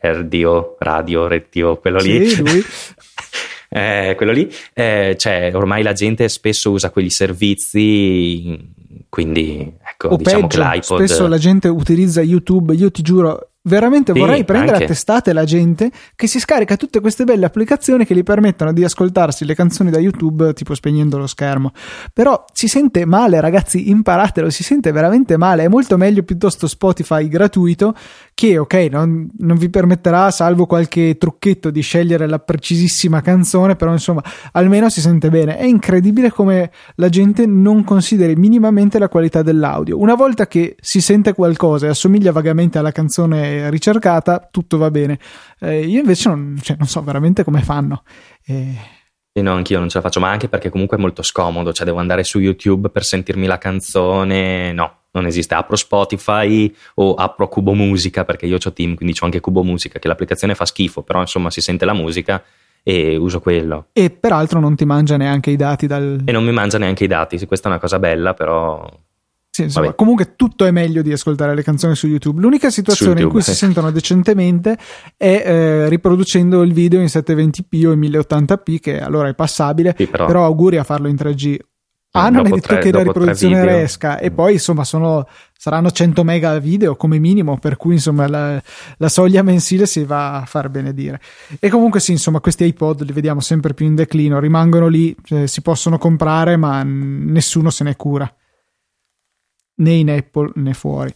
RDO, Radio, RTO, quello lì. Sì, lui. eh, quello lì, eh, cioè ormai la gente spesso usa quegli servizi, quindi ecco, o diciamo peggio, che l'iPod... Spesso la gente utilizza YouTube, io ti giuro, Veramente sì, vorrei prendere anche. a testate la gente che si scarica tutte queste belle applicazioni che gli permettono di ascoltarsi le canzoni da YouTube, tipo spegnendo lo schermo. Però si sente male, ragazzi, imparatelo, si sente veramente male. È molto meglio piuttosto Spotify gratuito che, ok, non, non vi permetterà, salvo qualche trucchetto, di scegliere la precisissima canzone, però insomma, almeno si sente bene. È incredibile come la gente non consideri minimamente la qualità dell'audio. Una volta che si sente qualcosa e assomiglia vagamente alla canzone ricercata, tutto va bene. Eh, io invece non, cioè, non, so veramente come fanno. Eh... Sì, no, anch'io non ce la faccio, ma anche perché comunque è molto scomodo, cioè devo andare su YouTube per sentirmi la canzone, no, non esiste. Apro Spotify o apro Cubo Musica perché io ho Team, quindi ho anche Cubo Musica, che l'applicazione fa schifo, però insomma si sente la musica e uso quello. E peraltro non ti mangia neanche i dati dal... E non mi mangia neanche i dati, questa è una cosa bella, però sì, insomma, comunque tutto è meglio di ascoltare le canzoni su YouTube. L'unica situazione YouTube, in cui si sentono decentemente è eh, riproducendo il video in 720p o in 1080p, che allora è passabile, sì, però... però... auguri a farlo in 3G. Ah, non è detto tre, che la riproduzione resca, e poi insomma sono, saranno 100 mega video come minimo, per cui insomma la, la, soglia mensile si va a far benedire. E comunque sì, insomma, questi iPod li vediamo sempre più in declino, rimangono lì, cioè, si possono comprare, ma nessuno se ne cura né in Apple né fuori.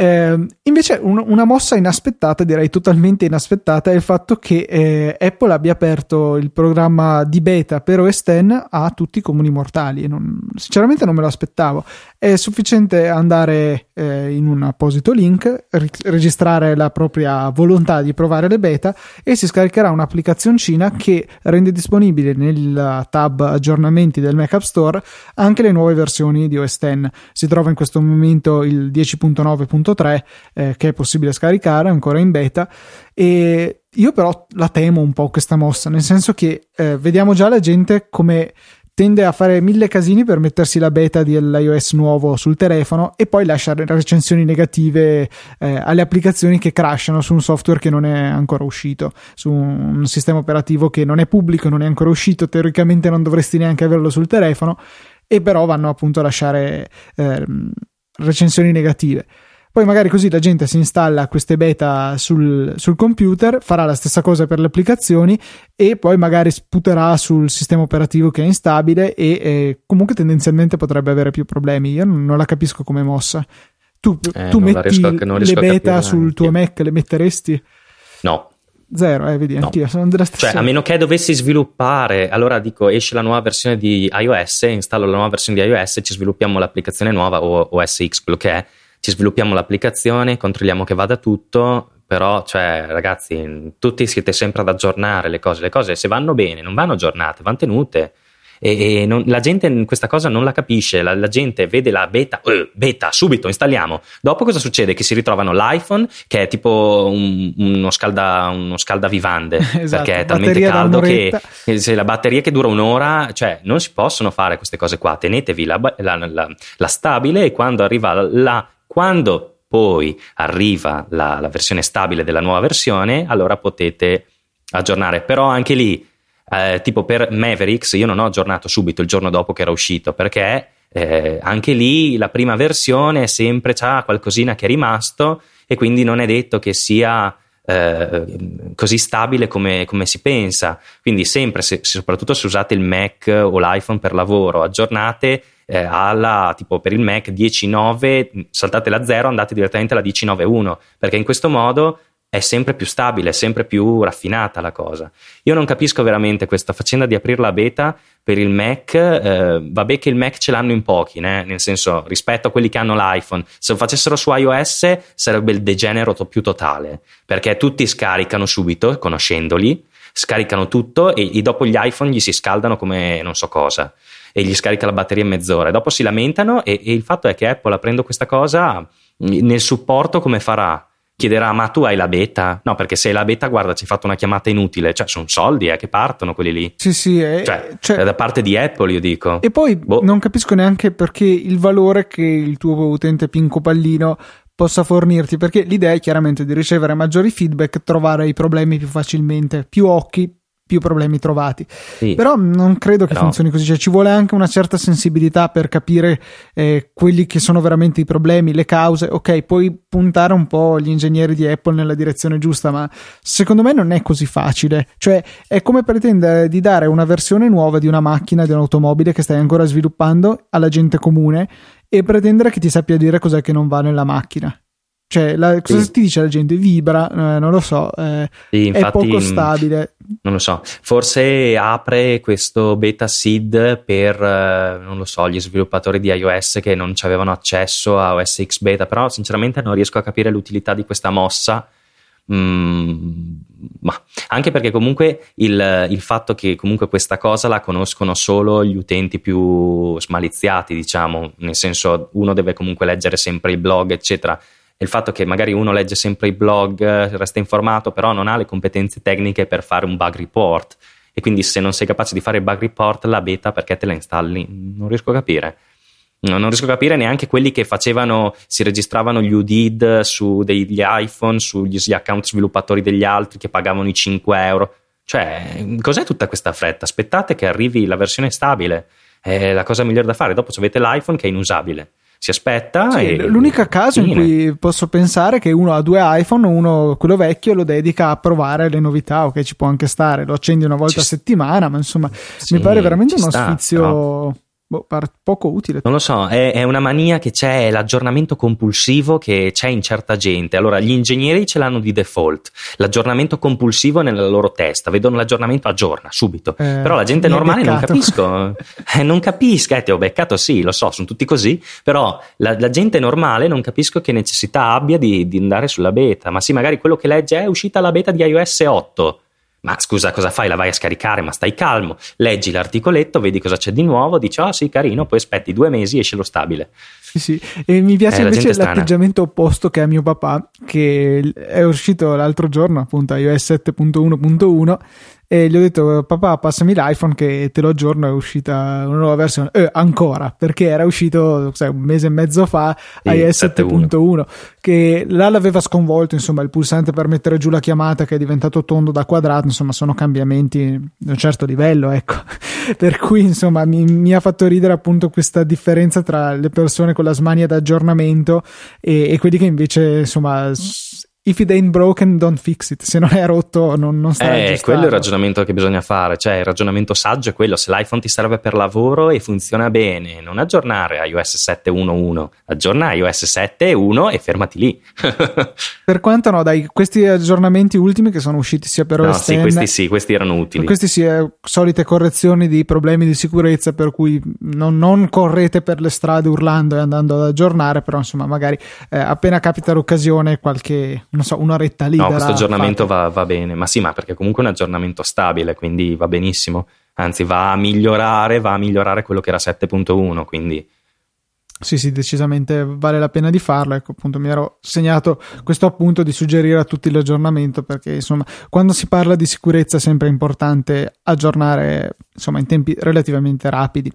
Eh, invece un, una mossa inaspettata, direi totalmente inaspettata, è il fatto che eh, Apple abbia aperto il programma di beta per OS X a tutti i comuni mortali. Non, sinceramente non me lo aspettavo. È sufficiente andare eh, in un apposito link, ri- registrare la propria volontà di provare le beta e si scaricherà un'applicazioncina che rende disponibile nel tab aggiornamenti del Mac App Store anche le nuove versioni di OS X. Si trova in questo momento il 10.9 1.3 eh, che è possibile scaricare ancora in beta e io però la temo un po' questa mossa nel senso che eh, vediamo già la gente come tende a fare mille casini per mettersi la beta dell'iOS nuovo sul telefono e poi lasciare recensioni negative eh, alle applicazioni che crashano su un software che non è ancora uscito, su un sistema operativo che non è pubblico, non è ancora uscito, teoricamente non dovresti neanche averlo sul telefono e però vanno appunto a lasciare eh, recensioni negative. Poi magari così la gente si installa queste beta sul, sul, computer, farà la stessa cosa per le applicazioni e poi magari sputerà sul sistema operativo che è instabile e eh, comunque tendenzialmente potrebbe avere più problemi. Io non, la capisco come mossa. Tu, eh, tu metti a, le beta sul tuo Mac, le metteresti? No, Zero, eh, vedi, no. anch'io sono della stessa. Cioè, a meno che dovessi sviluppare, allora dico, esce la nuova versione di iOS, installo la nuova versione di iOS, ci sviluppiamo l'applicazione nuova o OS X, quello che è, ci sviluppiamo l'applicazione, controlliamo che vada tutto, però, cioè, ragazzi, tutti siete sempre ad aggiornare le cose. Le cose, se vanno bene, non vanno aggiornate, vanno tenute. E, e non, la gente questa cosa non la capisce. La, la gente vede la beta, uh, beta, subito installiamo. Dopo cosa succede? Che si ritrovano l'iPhone, che è tipo un, uno, scalda, uno scaldavivande, esatto, perché è talmente caldo che se la batteria che dura un'ora, cioè, non si possono fare queste cose qua. Tenetevi la, la, la stabile e quando arriva la quando poi arriva la, la, versione stabile della nuova versione, allora potete aggiornare. Però anche lì, eh, tipo per Mavericks, io non ho aggiornato subito il giorno dopo che era uscito perché eh, anche lì la prima versione sempre c'ha qualcosina che è rimasto e quindi non è detto che sia eh, così stabile come, come, si pensa. Quindi sempre, se, soprattutto se usate il Mac o l'iPhone per lavoro, aggiornate eh, alla tipo per il Mac 10.9, saltate la 0, andate direttamente alla 10.9.1, perché in questo modo è sempre più stabile, è sempre più raffinata la cosa. Io non capisco veramente questa faccenda di aprire la beta per il Mac. Eh, vabbè che il Mac ce l'hanno in pochi, né? nel senso rispetto a quelli che hanno l'iPhone. Se lo facessero su iOS sarebbe il degenero più totale, perché tutti scaricano subito, conoscendoli, scaricano tutto e, e dopo gli iPhone gli si scaldano come non so cosa e gli scarica la batteria in mezz'ora. Dopo si lamentano e, e il fatto è che Apple apprendo questa cosa nel supporto come farà? Chiederà ma tu hai la beta? No perché se hai la beta guarda ci hai fatto una chiamata inutile, cioè sono soldi eh, che partono quelli lì. Sì sì, è, cioè, cioè, da parte di Apple io dico. E poi boh. non capisco neanche perché il valore che il tuo utente Pinco Pallino possa fornirti, perché l'idea è chiaramente di ricevere maggiori feedback, trovare i problemi più facilmente, più occhi più problemi trovati. Sì. Però non credo che Però... funzioni così, cioè ci vuole anche una certa sensibilità per capire eh, quelli che sono veramente i problemi, le cause. Ok, puoi puntare un po' gli ingegneri di Apple nella direzione giusta, ma secondo me non è così facile. Cioè è come pretendere di dare una versione nuova di una macchina, di un'automobile che stai ancora sviluppando alla gente comune e pretendere che ti sappia dire cos'è che non va nella macchina. Cioè, la, cosa sì. ti dice la gente? Vibra, eh, non lo so, eh, sì, infatti, è poco stabile. Non lo so, forse apre questo beta seed per, eh, non lo so, gli sviluppatori di iOS che non ci avevano accesso a OS X beta, però sinceramente non riesco a capire l'utilità di questa mossa. Mm, ma anche perché comunque il, il, fatto che comunque questa cosa la conoscono solo gli utenti più smaliziati, diciamo, nel senso uno deve comunque leggere sempre i blog, eccetera il fatto che magari uno legge sempre i blog, resta informato, però non ha le competenze tecniche per fare un bug report. E quindi se non sei capace di fare il bug report, la beta perché te la installi? Non riesco a capire. Non riesco a capire neanche quelli che facevano, si registravano gli UDID su degli iPhone, sugli account sviluppatori degli altri che pagavano i 5 euro. Cioè, cos'è tutta questa fretta? Aspettate che arrivi la versione stabile. È la cosa migliore da fare. Dopo avete l'iPhone che è inusabile si aspetta. Sì, e, l'unico caso fine. in cui posso pensare che uno ha due iPhone, uno quello vecchio lo dedica a provare le novità, ok, ci può anche stare, lo accendi una volta ci a settimana, ma insomma sì, mi pare veramente uno sta, sfizio. Però... boh, poco utile. Non lo so, è, è, una mania che c'è, l'aggiornamento compulsivo che c'è in certa gente. Allora, gli ingegneri ce l'hanno di default, l'aggiornamento compulsivo è nella loro testa, vedono l'aggiornamento aggiorna subito. Eh, però la gente normale non capisco, eh, non capisco, eh, ti ho beccato, sì, lo so, sono tutti così, però la, la gente normale non capisco che necessità abbia di, di andare sulla beta, ma sì, magari quello che legge è uscita la beta di iOS 8 ma scusa, cosa fai? La vai a scaricare, ma stai calmo. Leggi l'articoletto, vedi cosa c'è di nuovo, dici, oh sì, carino, poi aspetti due mesi e esce lo stabile. Sì, sì. E mi piace eh, invece l'atteggiamento opposto che ha mio papà, che è uscito l'altro giorno, appunto, iOS 7.1.1 e gli ho detto papà passami l'iPhone che te lo aggiorno è uscita una nuova versione. Eh, ancora perché era uscito sai, un mese e mezzo fa sì, iOS 7.1 che là l'aveva sconvolto insomma il pulsante per mettere giù la chiamata che è diventato tondo da quadrato insomma sono cambiamenti di un certo livello ecco. Per cui insomma mi, mi, ha fatto ridere appunto questa differenza tra le persone con la smania d'aggiornamento e, e quelli che invece insomma if it ain't broken, don't fix it. Se non è rotto, non, non sta Eh, quello è il ragionamento che bisogna fare. Cioè, il ragionamento saggio è quello: se l'iPhone ti serve per lavoro e funziona bene, non aggiornare iOS 7.1.1, aggiorna iOS 7.1 e fermati lì. per quanto no, dai, questi aggiornamenti ultimi che sono usciti sia per OS no, sì, questi sì, questi erano utili. Questi sì, eh, solite correzioni di problemi di sicurezza, per cui non, non, correte per le strade urlando e andando ad aggiornare, però insomma, magari eh, appena capita l'occasione, qualche non so, un'oretta lì. No, questo aggiornamento va, va, bene, ma sì, ma perché comunque è un aggiornamento stabile, quindi va benissimo. Anzi, va a migliorare, va a migliorare quello che era 7.1, quindi... Sì, sì, decisamente vale la pena di farlo. Ecco, appunto, mi ero segnato questo appunto di suggerire a tutti l'aggiornamento perché, insomma, quando si parla di sicurezza è sempre importante aggiornare, insomma, in tempi relativamente rapidi.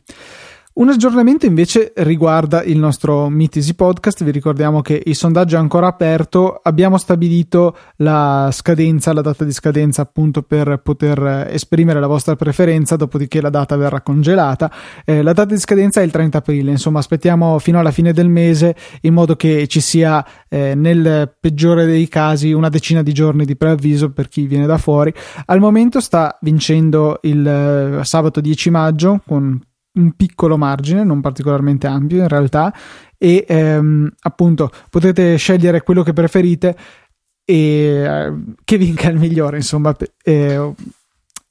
Un aggiornamento invece riguarda il nostro Meet Podcast. Vi ricordiamo che il sondaggio è ancora aperto. Abbiamo stabilito la scadenza, la data di scadenza appunto per poter esprimere la vostra preferenza, dopodiché la data verrà congelata. Eh, la data di scadenza è il 30 aprile, insomma aspettiamo fino alla fine del mese in modo che ci sia eh, nel peggiore dei casi una decina di giorni di preavviso per chi viene da fuori. Al momento sta vincendo il eh, sabato 10 maggio con un piccolo margine, non particolarmente ampio in realtà, e ehm, appunto potete scegliere quello che preferite e eh, che vinca il migliore, insomma. Eh,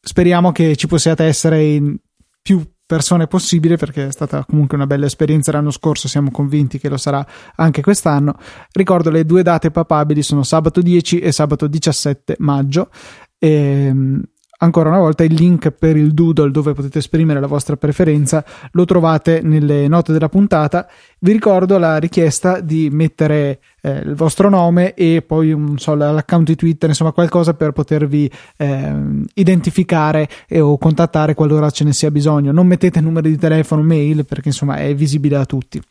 speriamo che ci possiate essere in più persone possibile perché è stata comunque una bella esperienza l'anno scorso, siamo convinti che lo sarà anche quest'anno. Ricordo le due date papabili sono sabato 10 e sabato 17 maggio. Ehm, Ancora una volta il link per il doodle dove potete esprimere la vostra preferenza lo trovate nelle note della puntata. Vi ricordo la richiesta di mettere eh, il vostro nome e poi un, so, l'account di Twitter, insomma qualcosa per potervi eh, identificare e, o contattare qualora ce ne sia bisogno. Non mettete numeri di telefono, mail perché insomma è visibile a tutti.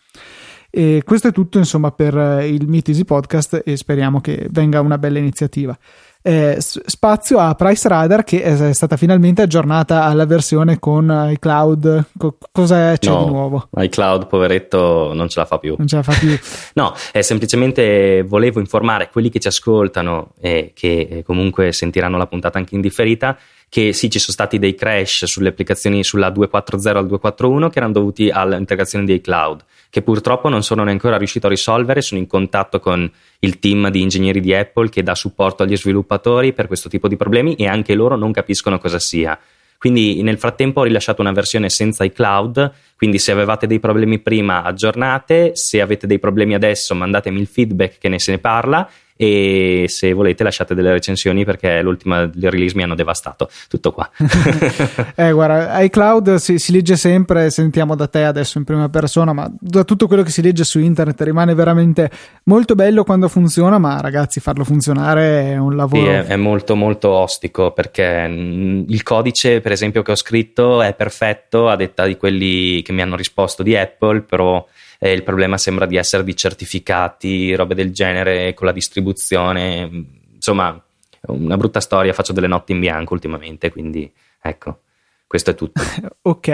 E questo è tutto insomma per il Meet Easy Podcast e speriamo che venga una bella iniziativa eh, spazio a Price Radar che è stata finalmente aggiornata alla versione con iCloud. Co- cosa c'è no, di nuovo? iCloud, poveretto, non ce la fa più. Non ce la fa più. no, è semplicemente volevo informare quelli che ci ascoltano e che eh, comunque sentiranno la puntata anche in differita che sì, ci sono stati dei crash sulle applicazioni sulla 240 al 241 che erano dovuti all'integrazione di iCloud che purtroppo non sono ancora riuscito a risolvere. Sono in contatto con il team di ingegneri di Apple che dà supporto agli sviluppatori per questo tipo di problemi e anche loro non capiscono cosa sia. Quindi nel frattempo ho rilasciato una versione senza iCloud, quindi se avevate dei problemi prima aggiornate, se avete dei problemi adesso mandatemi il feedback che ne se ne parla e se volete lasciate delle recensioni perché l'ultima release mi hanno devastato. Tutto qua. eh, guarda, iCloud si, si, legge sempre, sentiamo da te adesso in prima persona, ma da tutto quello che si legge su internet rimane veramente molto bello quando funziona, ma ragazzi farlo funzionare è un lavoro... Sì, è, è molto molto ostico perché mm, il codice per esempio che ho scritto è perfetto a detta di quelli che mi hanno risposto di Apple, però eh, il problema sembra di essere di certificati, robe del genere, con la distribuzione, insomma, una brutta storia, faccio delle notti in bianco ultimamente, quindi ecco. Questo è tutto. ok,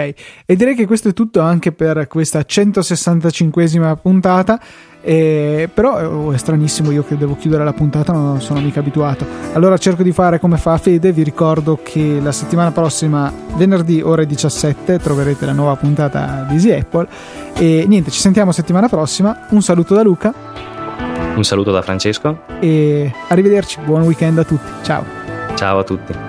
e direi che questo è tutto anche per questa 165esima puntata. Eh, però oh, è stranissimo io che devo chiudere la puntata, non sono mica abituato. Allora cerco di fare come fa Fede. Vi ricordo che la settimana prossima, venerdì ore 17, troverete la nuova puntata di Easy Apple. E niente, ci sentiamo settimana prossima. Un saluto da Luca. Un saluto da Francesco. E arrivederci, buon weekend a tutti. Ciao. Ciao a tutti.